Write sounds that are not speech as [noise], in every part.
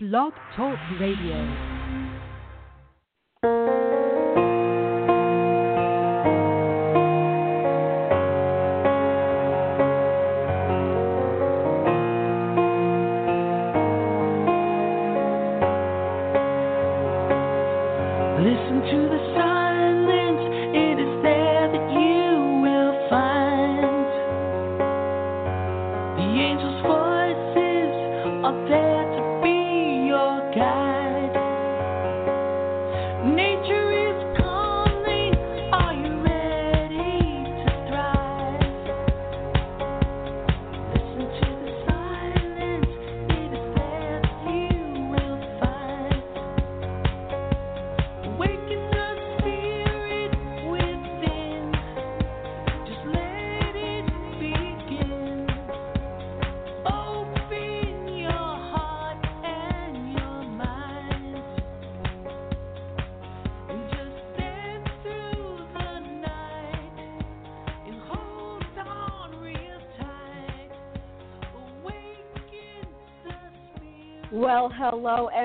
Blog Talk Radio.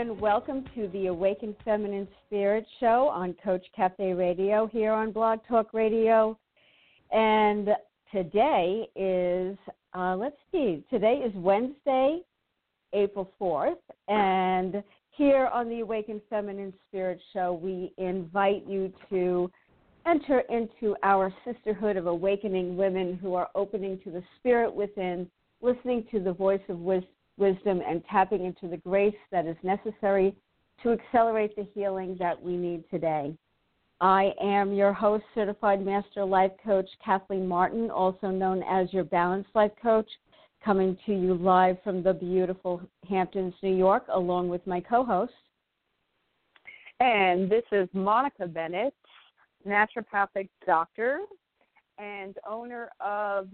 And welcome to the Awakened Feminine Spirit Show on Coach Cafe Radio here on Blog Talk Radio. And today is, uh, let's see, today is Wednesday, April 4th. And here on the Awakened Feminine Spirit Show, we invite you to enter into our sisterhood of awakening women who are opening to the spirit within, listening to the voice of wisdom wisdom and tapping into the grace that is necessary to accelerate the healing that we need today. I am your host, Certified Master Life Coach Kathleen Martin, also known as your Balanced Life Coach, coming to you live from the beautiful Hamptons, New York, along with my co host. And this is Monica Bennett, naturopathic doctor and owner of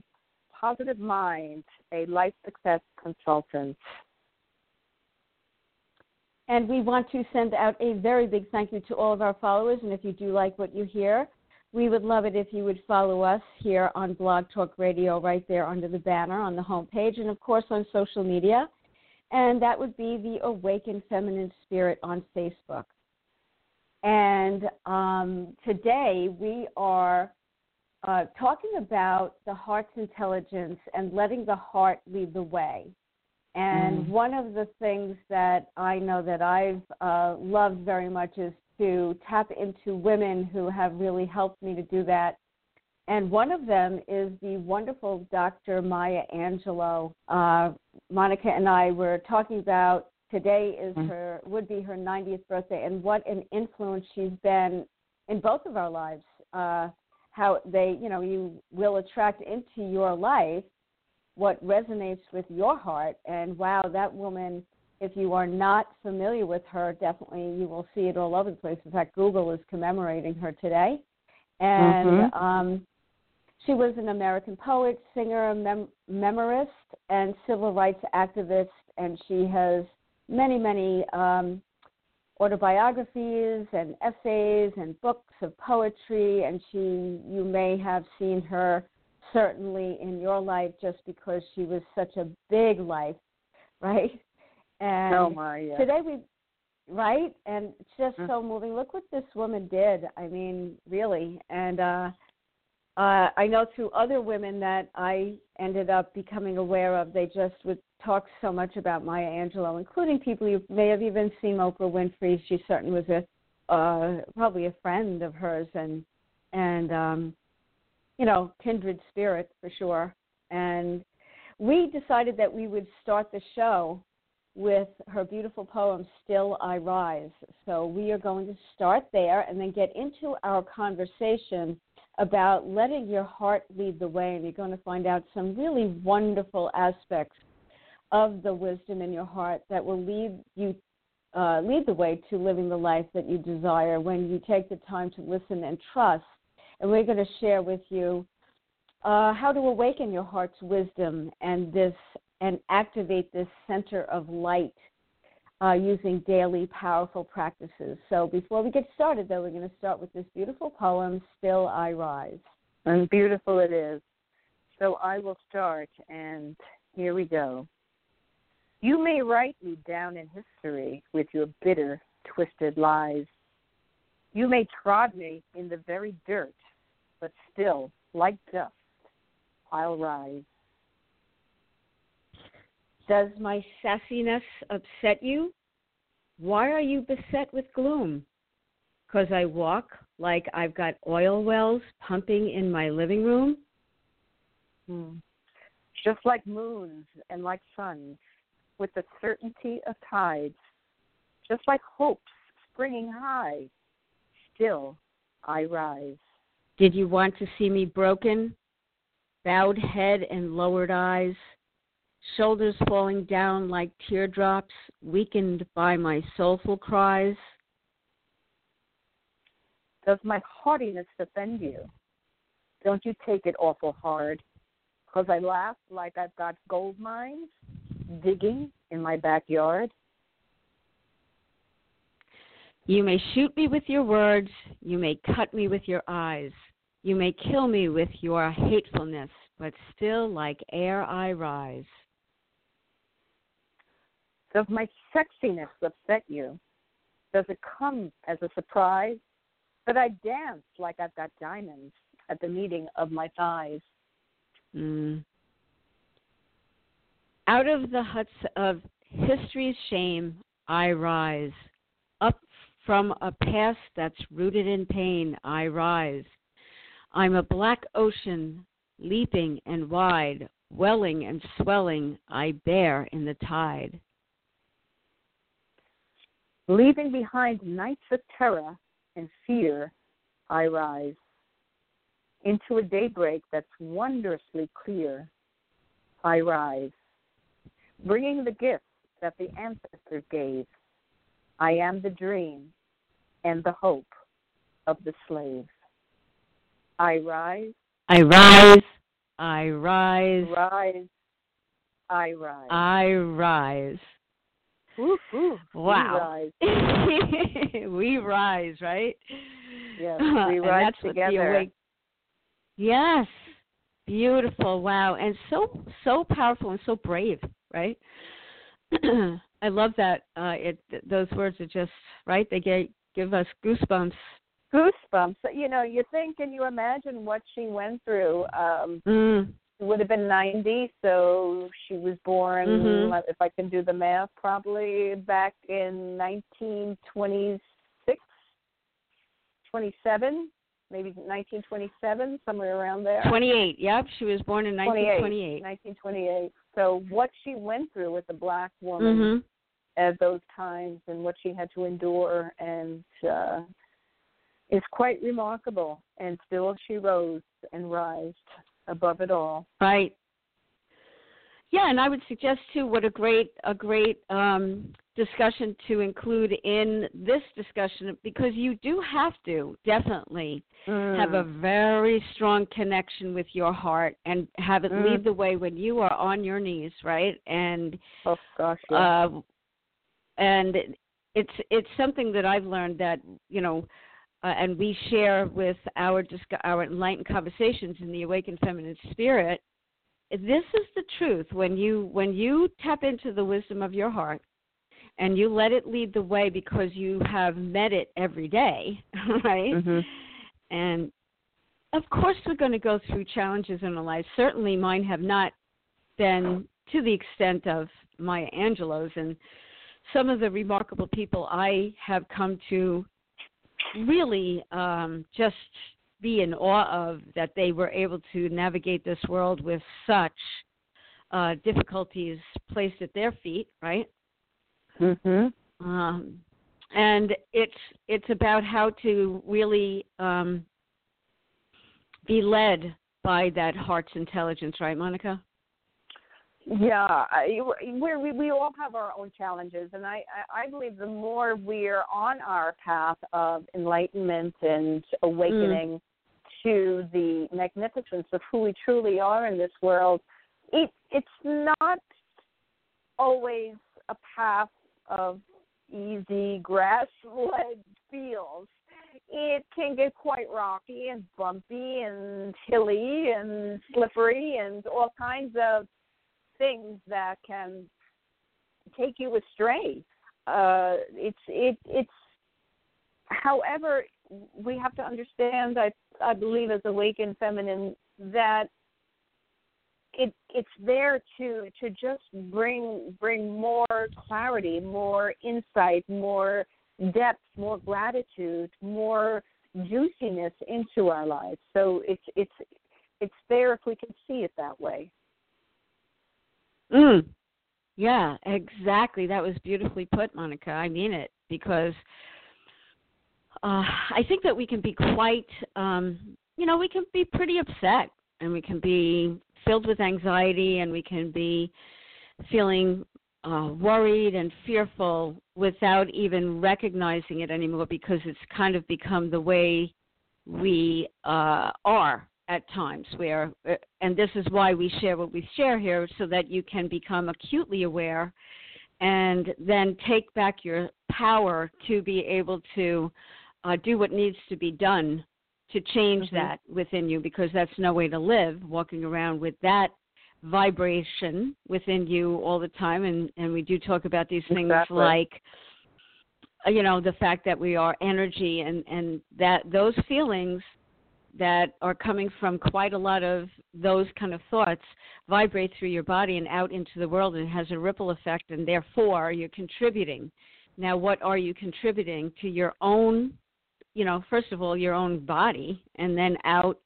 Positive Mind, a life success consultant. And we want to send out a very big thank you to all of our followers. And if you do like what you hear, we would love it if you would follow us here on Blog Talk Radio, right there under the banner on the homepage, and of course on social media. And that would be the Awakened Feminine Spirit on Facebook. And um, today we are uh, talking about the heart's intelligence and letting the heart lead the way. And Mm. one of the things that I know that I've uh, loved very much is to tap into women who have really helped me to do that. And one of them is the wonderful Dr. Maya Angelou. Uh, Monica and I were talking about today is Mm. her would be her 90th birthday, and what an influence she's been in both of our lives. Uh, how they, you know, you will attract into your life what resonates with your heart. And wow, that woman, if you are not familiar with her, definitely you will see it all over the place. In fact, Google is commemorating her today. And Mhm. um, she was an American poet, singer, mem- memorist, and civil rights activist. And she has many, many um, autobiographies and essays and books of poetry. And she, you may have seen her certainly in your life just because she was such a big life, [laughs] right? And oh my, yeah. today we right and it's just Mm. so moving look what this woman did i mean really and uh uh i know through other women that i ended up becoming aware of they just would talk so much about maya angelou including people you may have even seen oprah winfrey she certainly was a uh probably a friend of hers and and um you know kindred spirit for sure and we decided that we would start the show with her beautiful poem, Still I Rise. So we are going to start there and then get into our conversation about letting your heart lead the way. And you're going to find out some really wonderful aspects of the wisdom in your heart that will lead you. Uh, lead the way to living the life that you desire when you take the time to listen and trust. And we're going to share with you uh, how to awaken your heart's wisdom and this and activate this center of light uh, using daily powerful practices. So before we get started, though, we're going to start with this beautiful poem, Still I Rise. And beautiful it is. So I will start, and here we go. You may write me down in history with your bitter, twisted lies. You may trod me in the very dirt, but still, like dust, I'll rise. Does my sassiness upset you? Why are you beset with gloom? 'Cause I walk like I've got oil wells pumping in my living room? Hmm. Just like moons and like suns, with the certainty of tides, just like hopes springing high, still I rise. Did you want to see me broken? Bowed head and lowered eyes, shoulders falling down like teardrops, weakened by my soulful cries? Does my haughtiness offend you? Don't you take it awful hard, 'cause I laugh like I've got gold mines digging in my backyard. You may shoot me with your words, you may cut me with your eyes, you may kill me with your hatefulness, but still like air I rise. Does my sexiness upset you? Does it come as a surprise that I dance like I've got diamonds at the meeting of my thighs? Mm. Out of the huts of history's shame, I rise. Up from a past that's rooted in pain, I rise. I'm a black ocean, leaping and wide, welling and swelling, I bear in the tide. Leaving behind nights of terror and fear, I rise into a daybreak that's wondrously clear. I rise, bringing the gifts that the ancestors gave. I am the dream and the hope of the slave. I rise, I rise, I rise, rise, I rise. I rise. Wow. We rise. [laughs] we rise, right? Yes, [laughs] we rise that's what the together. Yes, beautiful. Wow, and so so powerful and so brave, right? [clears throat] I love that. Uh, it th- those words are just right. They get, give us goosebumps. Goosebumps. You know, you think and you imagine what she went through. Um, Mm. Would have been 90, so she was born, Mhm. if I can do the math, probably back in 1926, 27, maybe 1927, somewhere around there. Twenty-eight. Yep, she was born in 1928. 1928. So what she went through with the black woman Mhm. at those times and what she had to endure and uh is quite remarkable and still she rose and rised above it all. Right. Yeah, and I would suggest too what a great a great um, discussion to include in this discussion because you do have to definitely have a very strong connection with your heart and have it Mm. lead the way when you are on your knees, right? And oh gosh, yeah. uh, and it's it's something that I've learned that you know, uh, and we share with our our enlightened conversations in the awakened feminine spirit. This is the truth when you when you tap into the wisdom of your heart and you let it lead the way because you have met it every day, [laughs] right? Mhm. And of course, we're going to go through challenges in our lives. Certainly, mine have not been to the extent of Maya Angelou's and some of the remarkable people I have come to really um, just be in awe of that they were able to navigate this world with such uh, difficulties placed at their feet, right? Mm-hmm. um, and it's it's about how to really um, be led by that heart's intelligence, right, Monica? Yeah, we're, we we all have our own challenges, and I I believe the more we're on our path of enlightenment and awakening to the magnificence of who we truly are in this world, it it's not always a path of easy grass-led fields. It can get quite rocky and bumpy and hilly and slippery and all kinds of things that can take you astray. Uh, it's it it's. However, we have to understand. I I believe as awakened feminine that it it's there to to just bring bring more clarity, more insight, more depth, more gratitude, more juiciness into our lives. So it's it's it's there if we can see it that way. Mm. Yeah, exactly. That was beautifully put, Monica. I mean it because uh, I think that we can be quite, um, you know, we can be pretty upset and we can be filled with anxiety and we can be feeling uh, worried and fearful without even recognizing it anymore because it's kind of become the way we uh, are at times where uh, and this is why we share what we share here so that you can become acutely aware and then take back your power to be able to uh, do what needs to be done to change Mhm. that within you because that's no way to live walking around with that vibration within you all the time and and we do talk about these things Exactly. like uh, you know the fact that we are energy and and that those feelings that are coming from quite a lot of those kind of thoughts vibrate through your body and out into the world and it has a ripple effect and therefore you're contributing now what are you contributing to your own you know first of all your own body and then out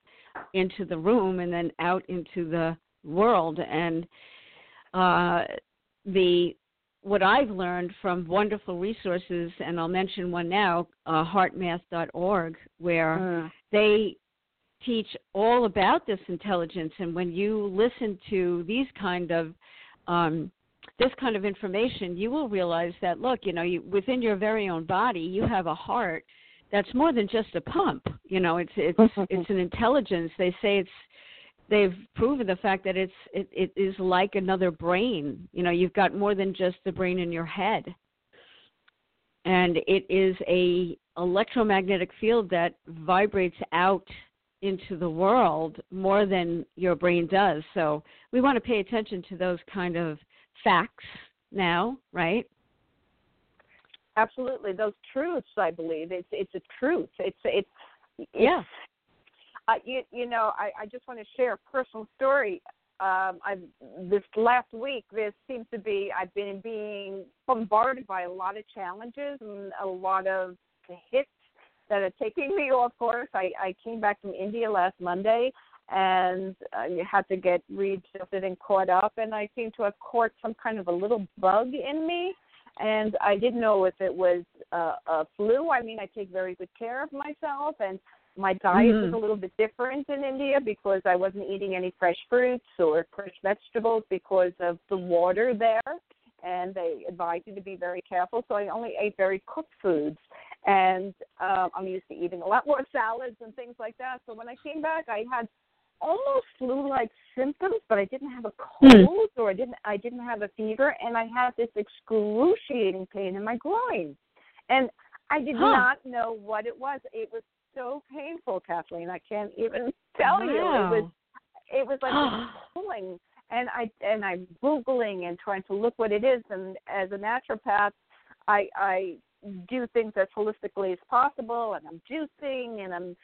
into the room and then out into the world and uh the what I've learned from wonderful resources, and I'll mention one now, uh, heartmath.org, where Mm. they teach all about this intelligence. And when you listen to these kind of um, this kind of information, you will realize that look, you know, you, within your very own body, you have a heart that's more than just a pump. You know, it's it's [laughs] it's an intelligence. They say it's they've proven the fact that it's it, it is like another brain. You know, you've got more than just the brain in your head. And it is a electromagnetic field that vibrates out into the world more than your brain does. So we want to pay attention to those kind of facts now, right? Absolutely, those truths. I believe it's it's a truth. It's it's, it's Yeah. Uh, you you know, I, I just want to share a personal story. Um, I this last week, there seems to be I've been being bombarded by a lot of challenges and a lot of hits that are taking me off course. I, I came back from India last Monday and I had to get readjusted and caught up, and I seem to have caught some kind of a little bug in me. And I didn't know if it was uh, a flu. I mean, I take very good care of myself, and my diet was Mhm. a little bit different in India because I wasn't eating any fresh fruits or fresh vegetables because of the water there. And they advised you to be very careful. So I only ate very cooked foods. And um, I'm used to eating a lot more [laughs] salads and things like that. So when I came back, I had almost flu-like symptoms, but I didn't have a Hmm. cold or I didn't I didn't have a fever, and I had this excruciating pain in my groin, and I did Huh. not know what it was. It was so painful, Kathleen. I can't even [laughs] tell you. It was it was like [gasps] pulling, and I and I'm googling and trying to look what it is. And as a naturopath, I I do things as holistically as possible, and I'm juicing, and I'm.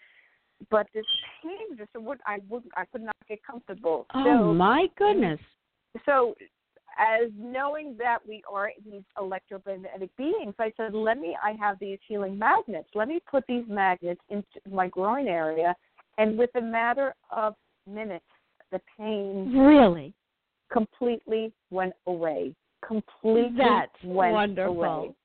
But this pain just would I would I could not get comfortable. Oh so my goodness. so as knowing that we are these electromagnetic beings, I said, let me, I have these healing magnets. Let me put these magnets into my groin area. And with a matter of minutes, the pain Really? completely went away. Completely That's went wonderful. away.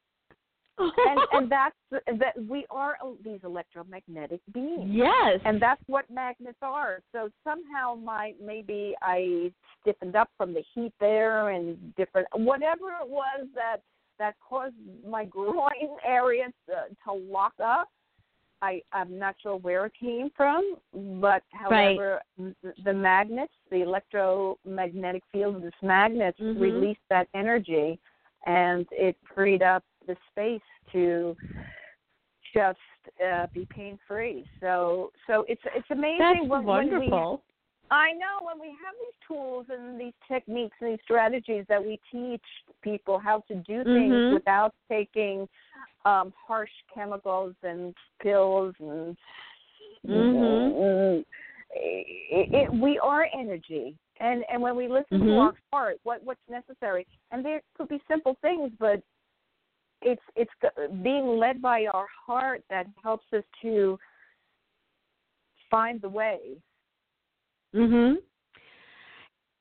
And, [laughs] and that's that we are these electromagnetic beings yes. and that's what magnets are. So somehow my maybe I stiffened up from the heat there and different whatever it was that that caused my groin [laughs] area to, to lock up. I I'm not sure where it came from, but however m- the magnets, the electromagnetic field of this magnets Mhm. released that energy, and it freed up the space to just uh, be pain free. So so it's it's amazing That's when, when we wonderful. I know when we have these tools and these techniques and these strategies that we teach people how to do things Mhm. without taking um, harsh chemicals and pills and Mhm. it, it, we are energy and and when we listen to Mhm. our heart what what's necessary and there could be simple things but it's it's g- being led by our heart that helps us to find the way Mhm.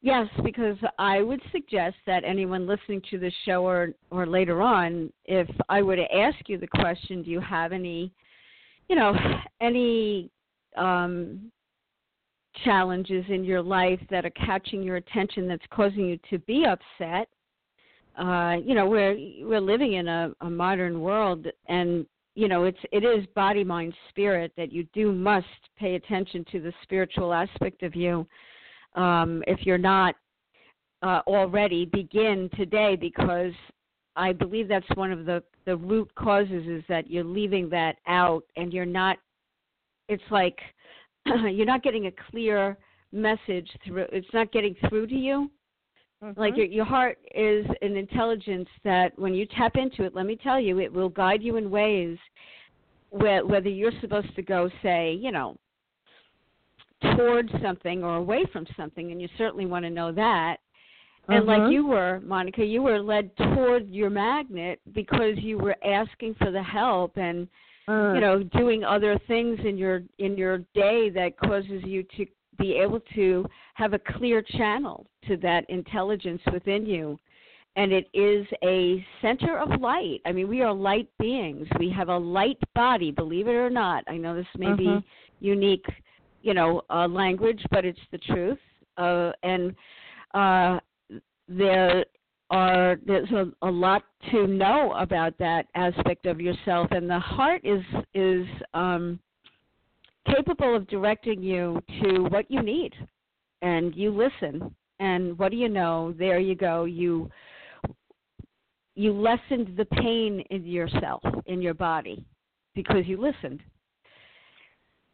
Yes, because I would suggest that anyone listening to this show or or later on, if I were to ask you the question, do you have any, you know, any um challenges in your life that are catching your attention that's causing you to be upset? Uh, you know, we're we're living in a, a modern world and you know, it's it is body, mind, spirit that you do must pay attention to the spiritual aspect of you. Um, if you're not uh, already, begin today because I believe that's one of the the root causes is that you're leaving that out and you're not. It's like [clears throat] you're not getting a clear message through. It's not getting through to you like Mhm. your your heart is an intelligence that when you tap into it let me tell you it will guide you in ways where whether you're supposed to go say you know towards something or away from something and you certainly want to know that and like Mhm. you were monica you were led toward your magnet because you were asking for the help and Mm. you know doing other things in your in your day that causes you to be able to have a clear channel to that intelligence within you. And it is a center of light. I mean we are light beings. We have a light body believe it or not. I know this may Mhm. be unique you know uh, language but it's the truth. Uh, and uh, there are there's a, a lot to know about that aspect of yourself. And the heart is is um capable of directing you to what you need. And you listen. And what do you know? There you go. You you lessened the pain in yourself in your body because you listened.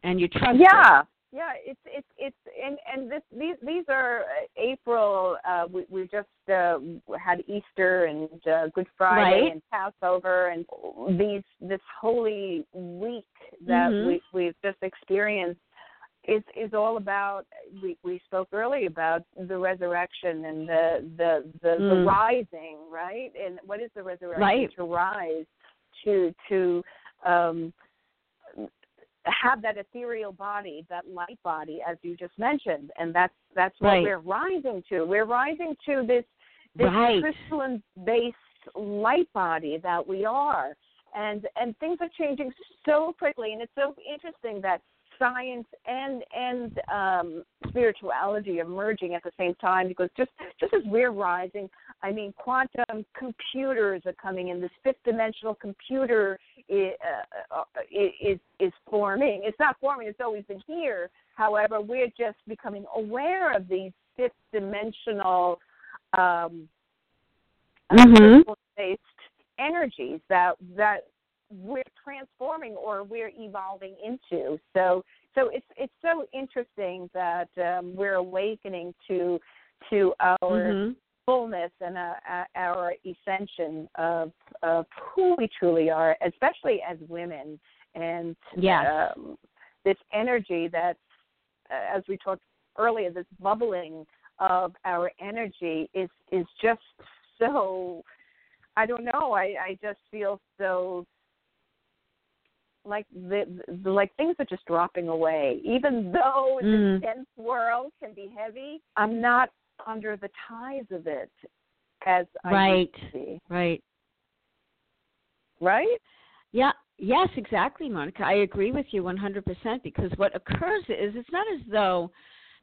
And you trusted. Yeah, yeah. It's it's it's and and this these these are uh, April. Uh, we we just uh, had Easter and uh, Good Friday Right. and Passover and these this holy week that Mhm. we we've just experienced. Is is all about we we spoke earlier about the resurrection and the the the, the Mm. rising right and what is the resurrection Right. to rise to to um have that ethereal body, that light body, as you just mentioned, and that's that's what Right. we're rising to. We're rising to this this Right. crystalline based light body that we are, and and things are changing so quickly, and it's so interesting that science and and um, spirituality are merging at the same time because just just as we're rising, I mean, quantum computers are coming in. This fifth dimensional computer is, uh, uh, is is forming. It's not forming; it's always been here. However, we're just becoming aware of these fifth dimensional um, Mhm. based energies that that we're transforming or we're evolving into. So so it's it's so interesting that um, we're awakening to to our Mhm. fullness and uh, our ascension of of who we truly are, especially as women, and Yes. um, this energy that's uh, as we talked earlier, this bubbling of our energy is is just so. I don't know. I I just feel so like the, the like things are just dropping away. Even though Mm. this dense world can be heavy, I'm not under the ties of it as I Right. used to be. right Right? Yeah, yes, exactly, Monica. I agree with you 100% because what occurs is it's not as though,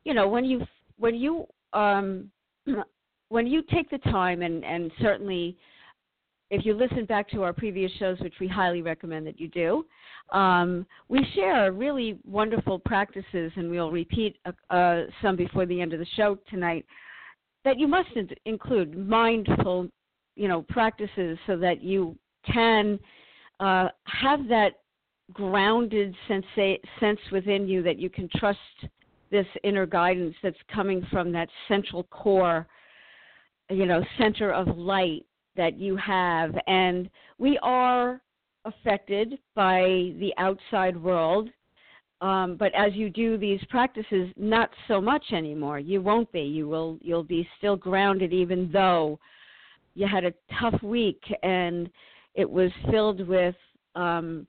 you know, when you when you um [clears throat] when you take the time and and certainly if you listen back to our previous shows which we highly recommend that you do, um we share really wonderful practices and we'll repeat uh, uh some before the end of the show tonight that you must include mindful, you know, practices so that you can uh, have that grounded sense sense within you that you can trust this inner guidance that's coming from that central core, you know, center of light that you have. And we are affected by the outside world. Um, but as you do these practices, not so much anymore. You won't be. You will. You'll be still grounded, even though you had a tough week and it was filled with um,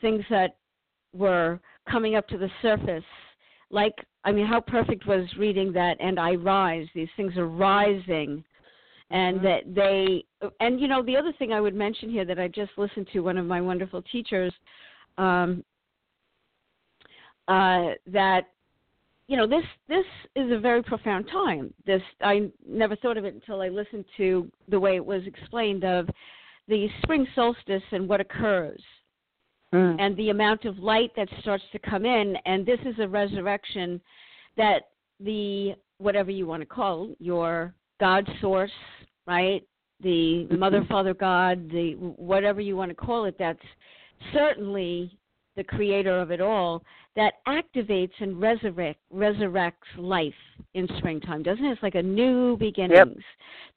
things that were coming up to the surface. Like, I mean, how perfect was reading that and I rise. These things are rising. And that they, and you know, the other thing I would mention here that I just listened to one of my wonderful teachers, um, uh, that you know this this is a very profound time. This I never thought of it until I listened to the way it was explained of the spring solstice and what occurs Mm. and the amount of light that starts to come in and this is a resurrection that the whatever you want to call your god source right? The mother father god the whatever you want to call it that's certainly the creator of it all that activates and resurrect resurrects life in springtime doesn't it? It's like a new beginnings.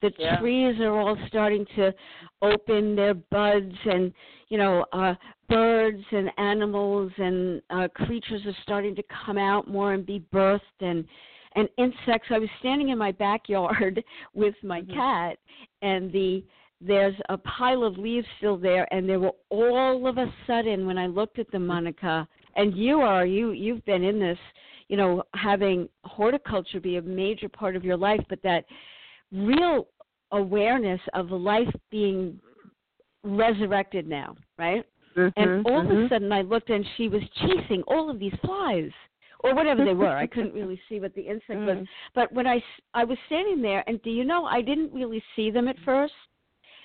The Yeah. trees are all starting to open their buds and you know uh birds and animals and uh creatures are starting to come out more and be birthed and and insects i was standing in my backyard [laughs] with my Mhm. cat and the there's a pile of leaves still there and there were all of a sudden when i looked at them monica and you are you you've been in this you know having horticulture be a major part of your life but that real awareness of life being resurrected now right and Mhm, all of mhm. a sudden I looked and she was chasing all of these flies or whatever they were. I couldn't [laughs] really see what the insect was. Mm. But when I I was standing there and do you know I didn't really see them at 1st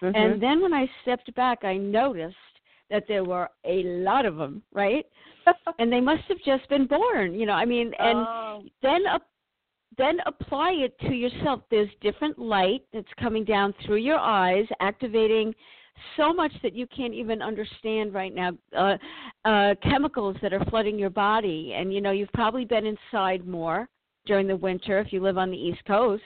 Mhm. and then when I stepped back I noticed that there were a lot of them, right? [laughs] and they must have just been born, you know. I mean, and Oh. then up then apply it to yourself. There's different light that's coming down through your eyes, activating so much that you can't even understand right now. Uh, uh, chemicals that are flooding your body, and you know you've probably been inside more during the winter if you live on the East Coast.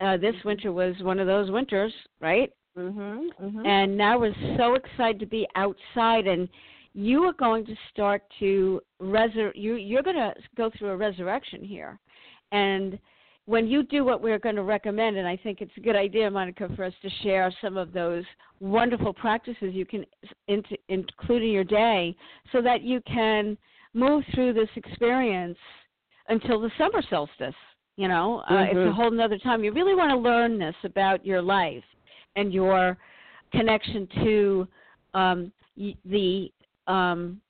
Uh, this winter was one of those winters, right? Mhm. Mhm. and now we're so excited to be outside and you are going to start to resur- you you're going to go through a resurrection here and when you do what we're going to recommend and i think it's a good idea monica for us to share some of those wonderful practices you can into, include in your day so that you can move through this experience until the summer solstice you know uh, it's a Mhm. whole nother time you really want to learn this about your life and your connection to um, the um,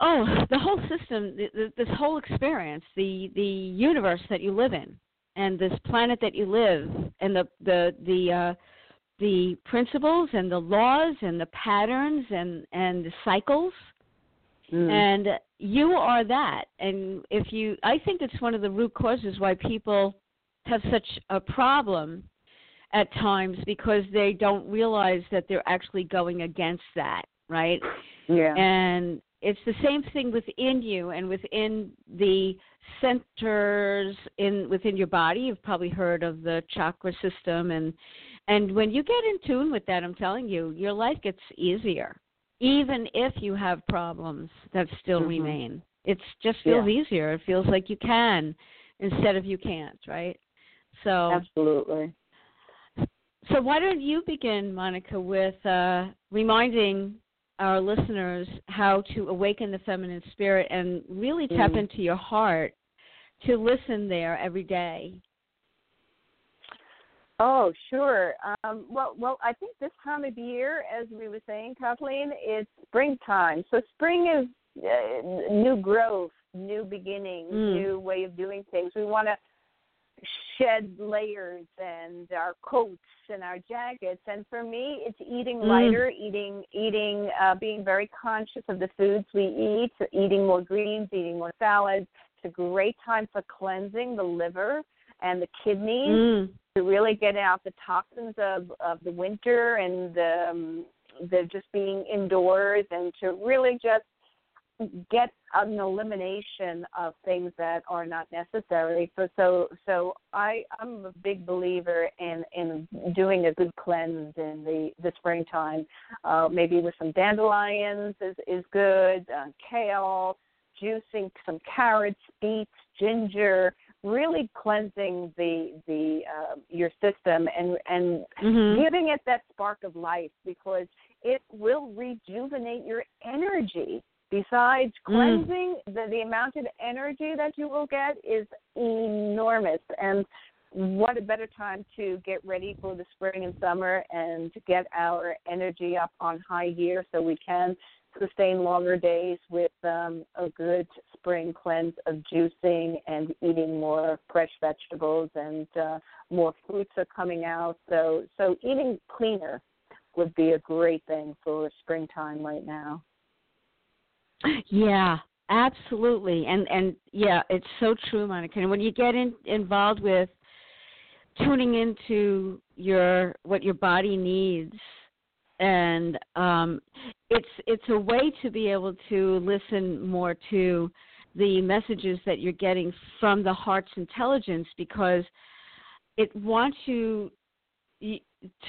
oh the whole system, th- th- this whole experience, the the universe that you live in, and this planet that you live, and the the the uh, the principles and the laws and the patterns and and the cycles Mm. and you are that and if you i think it's one of the root causes why people have such a problem at times because they don't realize that they're actually going against that right yeah. and it's the same thing within you and within the centers in within your body you've probably heard of the chakra system and and when you get in tune with that i'm telling you your life gets easier even if you have problems that still Mhm. remain it just feels Yeah. easier it feels like you can instead of you can't right so Absolutely. so why don't you begin, Monica, with uh, reminding our listeners how to awaken the feminine spirit and really tap Mm. into your heart to listen there every day. Oh, sure. Um, well, well, I think this time of year, as we were saying, Kathleen, it's springtime. So spring is uh, new growth, new beginnings, Mm. new way of doing things. We want to shed layers and our coats and our jackets. And for me, it's eating Mm. lighter, eating, eating, uh, being very conscious of the foods we eat, eating more greens, eating more salads. It's a great time for cleansing the liver and the kidneys Mm. to really get out the toxins of of the winter and the um, the just being indoors and to really just get an elimination of things that are not necessary. So so so I I'm a big believer in in doing a good cleanse in the the springtime. Uh, maybe with some dandelions is is good. Uh, kale, juicing some carrots, beets, ginger. Really cleansing the the uh, your system and and Mhm. giving it that spark of life because it will rejuvenate your energy. Besides Mm. cleansing, the, the amount of energy that you will get is enormous. And what a better time to get ready for the spring and summer and to get our energy up on high gear so we can sustain longer days with um, a good spring cleanse of juicing and eating more fresh vegetables and uh, more fruits are coming out. So so eating cleaner would be a great thing for springtime right now. Yeah, absolutely. And and yeah, it's so true, Monica. And when you get in, involved with tuning into your what your body needs and um it's it's a way to be able to listen more to the messages that you're getting from the heart's intelligence because it wants you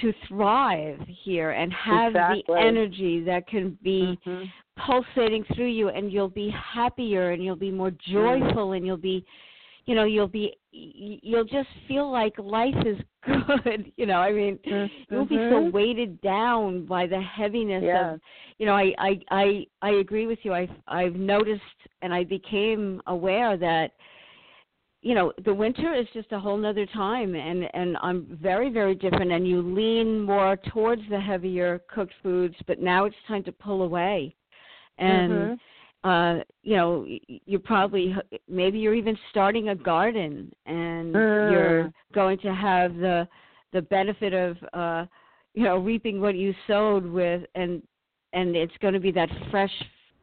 to thrive here and have Exactly. the energy that can be Mhm. pulsating through you and you'll be happier and you'll be more Mm. joyful and you'll be you know you'll be you'll just feel like life is [laughs] good you know i mean you won't be so Mhm. weighted down by the heaviness Yes. of you know i i i i agree with you i have i've noticed and i became aware that you know the winter is just a whole nother time and and i'm very very different and you lean more towards the heavier cooked foods but now it's time to pull away and Mhm. uh you know you're probably maybe you're even starting a garden and Mm. you're going to have the the benefit of uh you know reaping what you sowed with and and it's going to be that fresh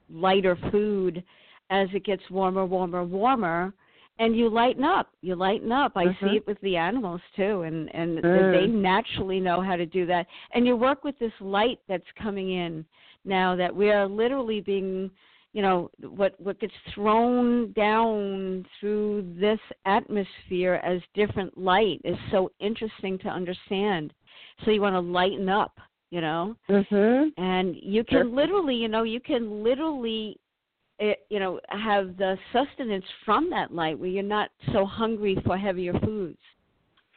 lighter food as it gets warmer warmer warmer and you lighten up you lighten up i see it with the animals too and and Mm. they naturally know how to do that and you work with this light that's coming in now that we are literally being you know what what gets thrown down through this atmosphere as different light is so interesting to understand so you want to lighten up you know mm-hmm. and you can Sure. literally you know you can literally eh, you know have the sustenance from that light where you're not so hungry for heavier foods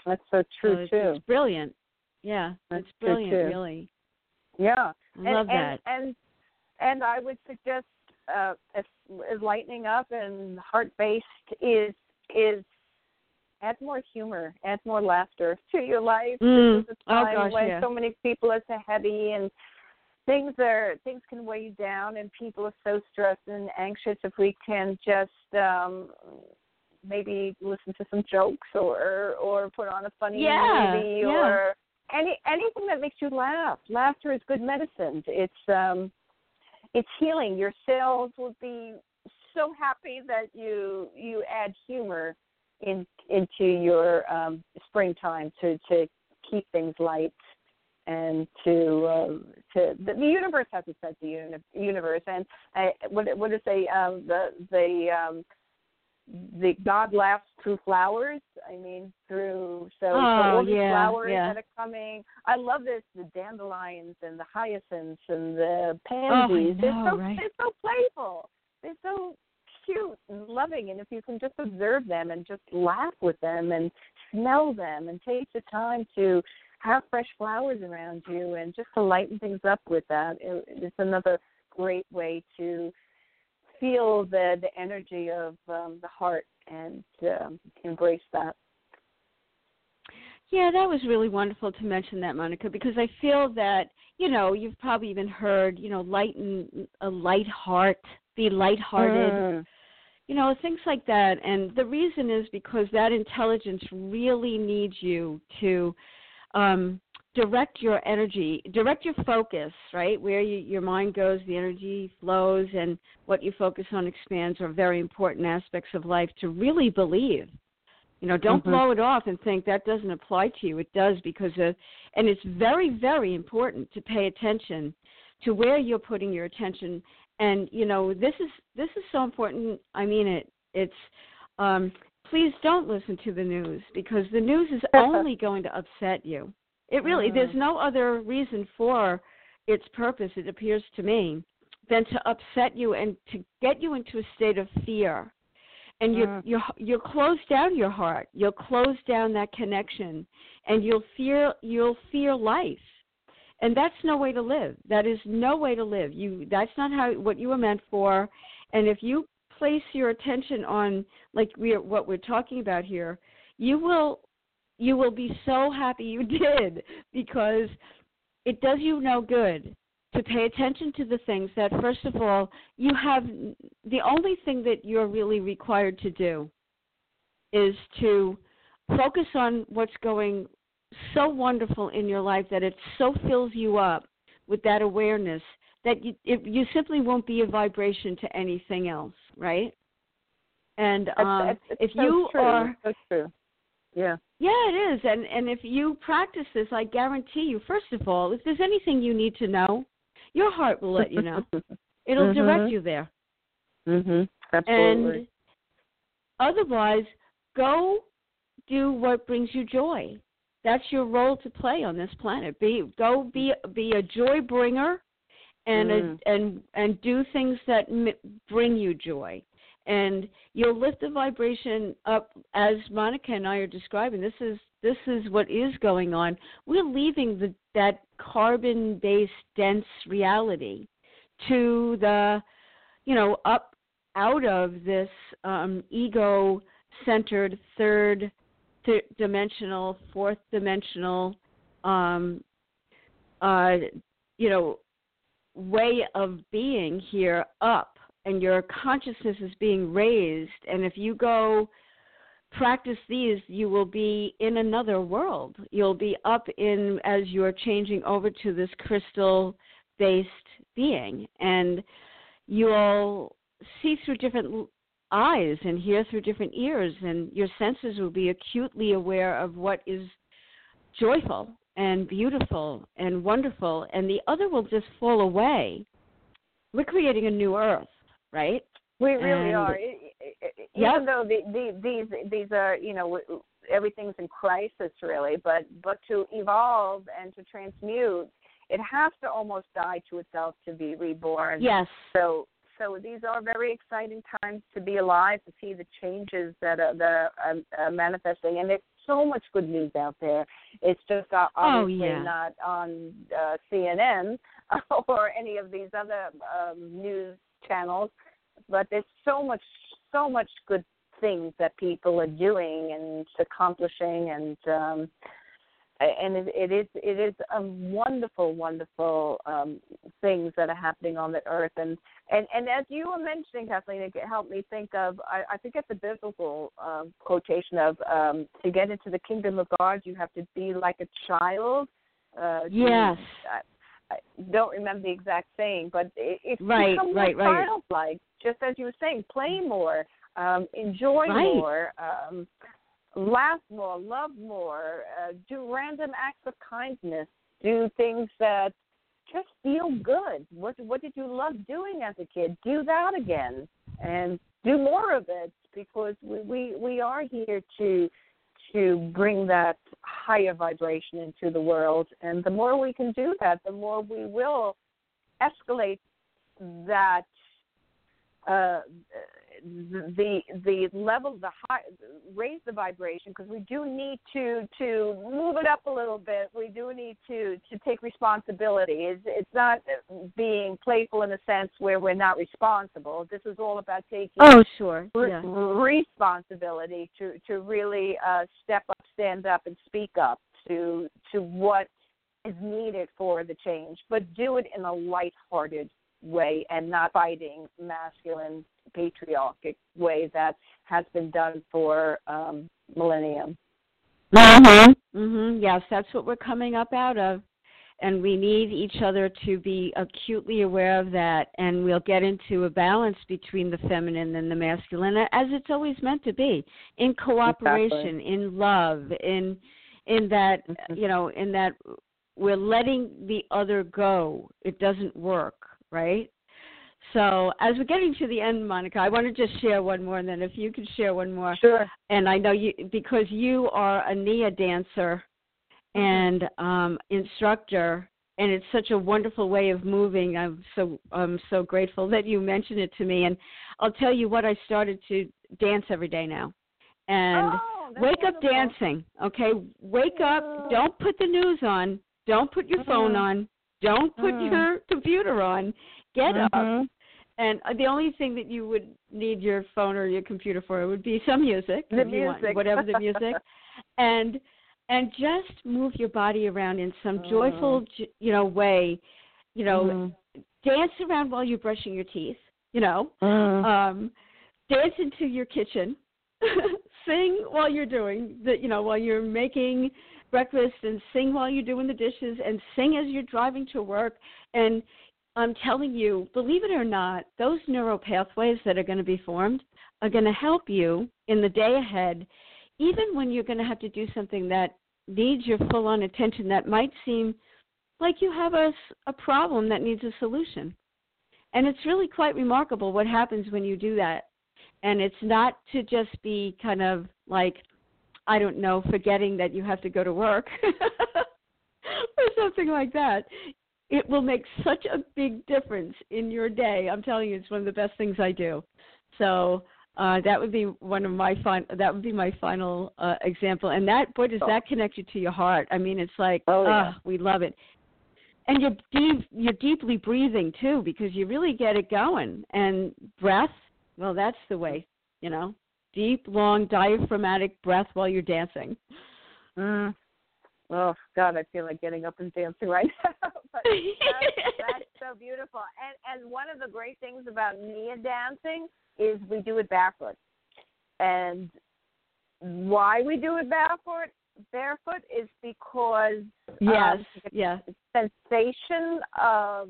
That's so so true it's, too. it's brilliant yeah That's it's brilliant really Yeah. I and, love and, that And and I would suggest uh, if, if lightening up and heart based is is add more humor, add more laughter to your life. Mm. This is a Oh, time gosh, when yeah. so many people are so heavy and things are things can weigh you down and people are so stressed and anxious if we can just um maybe listen to some jokes or or put on a funny Yeah, movie yeah. or any anything that makes you laugh. Laughter is good medicine. It's um it's healing. Your cells will be so happy that you you add humor in into your um springtime to to keep things light and to uh, to the, the universe has a sense of uni- universe and uh, what what is say um the the um the God laughs through flowers. I mean, through so, so Oh, all the yeah, flowers yeah. that are coming. I love this: the dandelions and the hyacinths and the Oh, I pansies. they're so right? they're so playful. They're so cute and loving. And if you can just observe them and just laugh with them and smell them and take the time to have fresh flowers around you and just to lighten things up with that, it, it's another great way to feel the the energy of um, the heart and um, embrace that. Yeah, that was really wonderful to mention that, Monica, because I feel that you know you've probably even heard you know lighten a light heart, be lighthearted, Mm. you know things like that. And the reason is because that intelligence really needs you to um, direct your energy, direct your focus, right? Where you, your mind goes, the energy flows, and what you focus on expands are very important aspects of life to really believe. You know, don't Mhm. blow it off and think that doesn't apply to you. It does because of, and it's very, very important to pay attention to where you're putting your attention and you know this is this is so important i mean it it's um please don't listen to the news because the news is [laughs] only going to upset you. It really Mhm. there's no other reason for its purpose it appears to me than to upset you and to get you into a state of fear. And you Mm. you you'll close down your heart you'll close down that connection and you'll fear you'll fear life. And that's no way to live. That is no way to live. You that's not how what you were meant for. And if you place your attention on like we are what we're talking about here you will you will be so happy you [laughs] did because it does you no good to pay attention to the things that first of all you have the only thing that you're really required to do is to focus on what's going so wonderful in your life that it so fills you up with that awareness that you it, you simply won't be a vibration to anything else, right? And um, it's, it's if so you true. are so true. Yeah. yeah, it is. And and if you practice this, I guarantee you, first of all, if there's anything you need to know, your heart will let you know. [laughs] It'll direct Mhm. you there. mhm. Absolutely. And otherwise, go do what brings you joy. That's your role to play on this planet. Be go be be a joy bringer, and Mm. a, and and do things that m- bring you joy. And you'll lift the vibration up as Monica and I are describing. This is this is what is going on. We're leaving the that carbon based dense reality to the you know up out of this um, ego centered third th- dimensional fourth dimensional um, uh, you know way of being here up and your consciousness is being raised and if you go practice these you will be in another world. You'll be up in as you're changing over to this crystal based being and you'll see through different eyes and hear through different ears and your senses will be acutely aware of what is joyful and beautiful and wonderful and the other will just fall away we're creating a new earth right We really And- are. I- I- I- Yep. Even though the, the, these these are you know everything's in crisis really, but but to evolve and to transmute, it has to almost die to itself to be reborn. yes So so these are very exciting times to be alive to see the changes that are that are um, uh, manifesting, and there's so much good news out there. It's just uh, Oh, obviously yeah. not on uh, CNN [laughs] or any of these other um, news channels, but there's so much so much good things that people are doing and accomplishing and um and it, it is it is a wonderful wonderful um things that are happening on the earth and and and as you were mentioning kathleen it helped me think of i i think it's a biblical um quotation of um to get into the kingdom of god you have to be like a child uh Yes. I, I don't remember the exact saying, but it, it's Right, become right, more right. childlike. Just as you were saying, play more, um, enjoy Right. more, um, laugh more, love more, uh, do random acts of kindness, do things that just feel good. What what did you love doing as a kid? Do that again, and do more of it because we we, we are here to to bring that higher vibration into the world. And the more we can do that, the more we will escalate that uh, the the level, the high, raise the vibration because we do need to to move it up a little bit. We do need to to take responsibility. It's it's not being playful in a sense where we're not responsible. This is all about taking oh sure re- responsibility to to really uh, step up, stand up, and speak up to to what is needed for the change, but do it in a light-hearted way and not fighting masculine patriarchic way that has been done for um, millennium. Mhm. Mhm. Yes, that's what we're coming up out of. And we need each other to be acutely aware of that and we'll get into a balance between the feminine and the masculine as it's always meant to be. In cooperation, in love, in in that Mhm. you know, in that we're letting the other go. It doesn't work, right? So as we're getting to the end, Monica, I want to just share one more, and then if you could share one more. Sure. And I know you because you are a Nia dancer Mm-hmm. and um, instructor, and it's such a wonderful way of moving. I'm so I'm so grateful that you mentioned it to me, and I'll tell you what I started to dance every day now, and Oh, wake up wonderful. dancing. Okay, wake up. Don't put the news on. Don't put your phone Mhm. on. Don't put Mhm. your computer on. Get up. And the only thing that you would need your phone or your computer for would be [laughs] some music, The you want, whatever the music, [laughs] and and just move your body around in some joyful, you know, way. You know, Mhm. dance around while you're brushing your teeth. You know, Mhm. um, dance into your kitchen, [laughs] sing while you're doing the, you know, while you're making breakfast, and sing while you're doing the dishes, and sing as you're driving to work. And I'm telling you, believe it or not, those neural pathways that are going to be formed are going to help you in the day ahead, even when you're going to have to do something that needs your full on attention that might seem like you have a, a problem that needs a solution. And it's really quite remarkable what happens when you do that. And it's not to just be kind of like, I don't know, forgetting that you have to go to work [laughs] or something like that. It will make such a big difference in your day. I'm telling you, it's one of the best things I do. So uh, that would be one of my fin- That would be my final uh, example. And that, boy, does that connect you to your heart? I mean, it's like, Oh, yeah. ah, we love it and you're deep you're deeply breathing too because you really get it going and breath well that's the way you know deep long diaphragmatic breath while you're dancing Mm. Oh God, I feel like getting up and dancing right [laughs] now. but that's, that's so beautiful. And and one of the great things about Nia dancing is we do it barefoot. And why we do it barefoot barefoot is because yes um, the yeah sensation of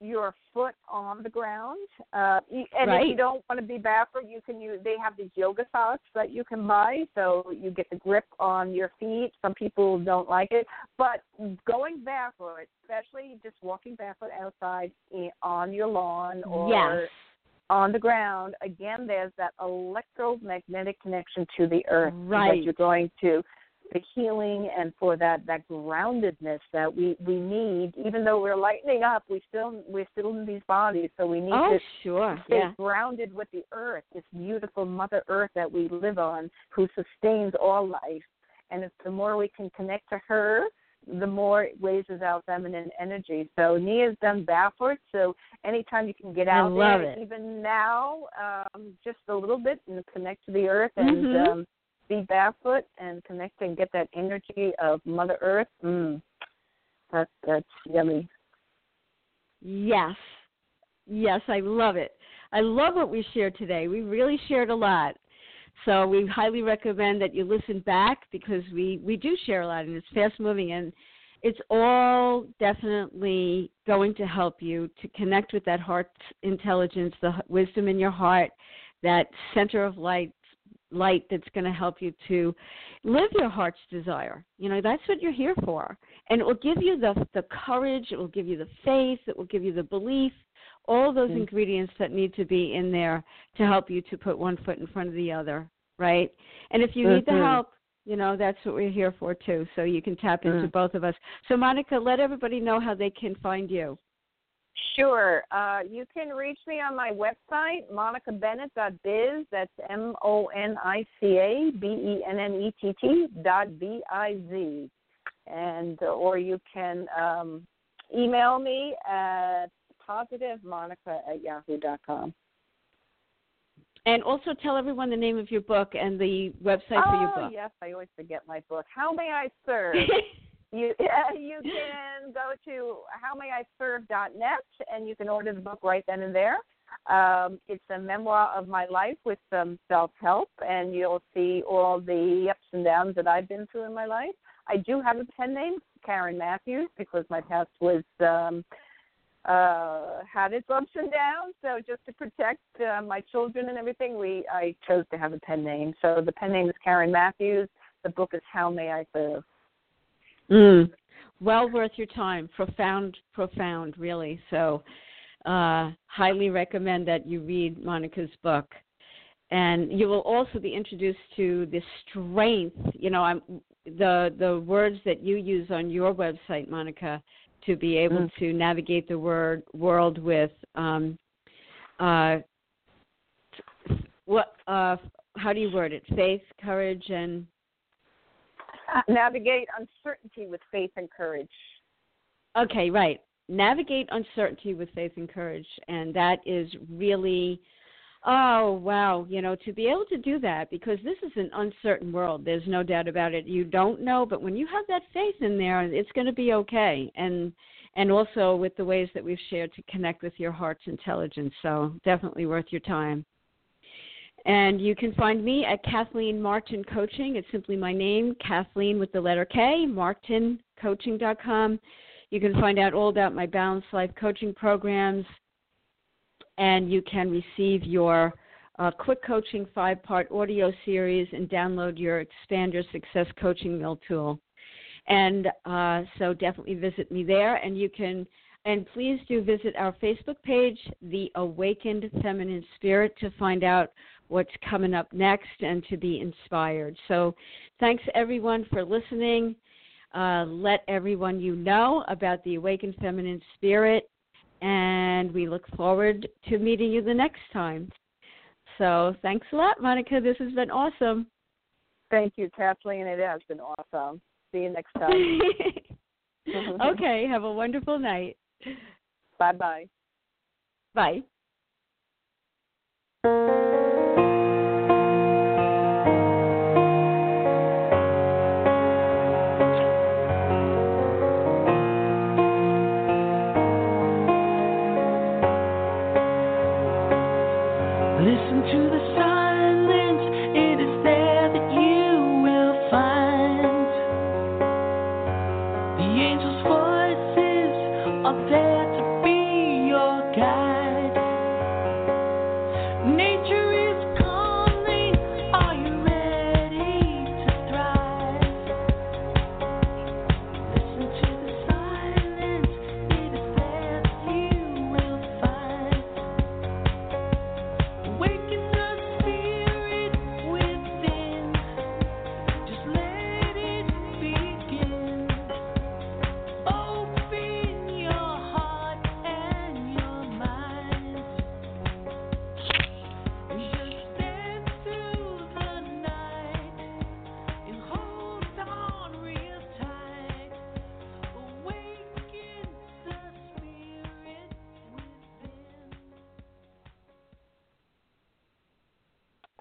your foot on the ground. Uh, and if you don't want to be barefoot, you can use. They have these yoga socks that you can buy, so you get the grip on your feet. Some people don't like it, but going barefoot, especially just walking barefoot outside i- on your lawn or yes on the ground, again, there's that electromagnetic connection to the earth Right. that you're going to the healing and for that that groundedness that we we need. Even though we're lightening up we still we're still in these bodies so we need oh to sure. stay yeah. grounded with the earth this beautiful mother earth that we live on who sustains all life. And it's the more we can connect to her the more it raises our feminine energy. So nia's done barefoot so anytime you can get out there it. even now um just a little bit and connect to the earth and Mhm. um be barefoot and connect and get that energy of Mother Earth. Mm. That's that's yummy. yes yes i love it i love what we shared today we really shared a lot so we highly recommend that you listen back because we we do share a lot and it's fast moving and it's all definitely going to help you to connect with that heart intelligence the wisdom in your heart that center of light light that's going to help you to live your heart's desire you know that's what you're here for and it will give you the the courage it will give you the faith it will give you the belief all those Mm. ingredients that need to be in there to help you to put one foot in front of the other right and if you need the Mhm. help you know that's what we're here for too so you can tap into Mm. both of us so monica let everybody know how they can find you Sure. Uh, you can reach me on my website, monicabennett.biz. That's M O N I C A B E N N E T T dot B I Z. And, uh, or you can um, email me at positivemonica at yahoo dot com. and also tell everyone the name of your book and the website for your book. oh, book yes, I always forget my book. How May I Serve? [laughs] You [laughs] uh, you can go to howmayiserve.net and you can order the book right then and there. Um, it's a memoir of my life with some self help, and you'll see all the ups and downs that I've been through in my life. I do have a pen name, Karen Matthews, because my past was um, uh, had its ups and downs. So just to protect uh, my children and everything, we I chose to have a pen name. So the pen name is Karen Matthews. The book is How May I Serve. Mm. [laughs] Well worth your time. Profound, profound, really. So, uh, highly recommend that you read Monica's book. And you will also be introduced to the strength, you know, I'm the the words that you use on your website, Monica, to be able Mm. to navigate the word world with um, uh, what uh, how do you word it? Faith, courage, and [laughs] Navigate uncertainty with faith and courage. Okay, right. Navigate uncertainty with faith and courage. And that is really, oh, wow, you know, to be able to do that because this is an uncertain world. There's no doubt about it. You don't know, but when you have that faith in there, it's going to be okay. And, and also with the ways that we've shared to connect with your heart's intelligence. So definitely worth your time. And you can find me at Kathleen Martin Coaching. It's simply my name, Kathleen with the letter K, martincoaching.com. You can find out all about my Balanced Life coaching programs, and you can receive your uh, Quick Coaching five part audio series and download your Expand Your Success Coaching Mill tool. And uh, so definitely visit me there, and you can. And please do visit our Facebook page, The Awakened Feminine Spirit, to find out what's coming up next and to be inspired. So, thanks everyone for listening. Uh, let everyone you know about the Awakened Feminine Spirit, and we look forward to meeting you the next time. So, thanks a lot, Monica. This has been awesome. Thank you, Kathleen. It has been awesome. See you next time. [laughs] okay, have a wonderful night. Bye bye bye.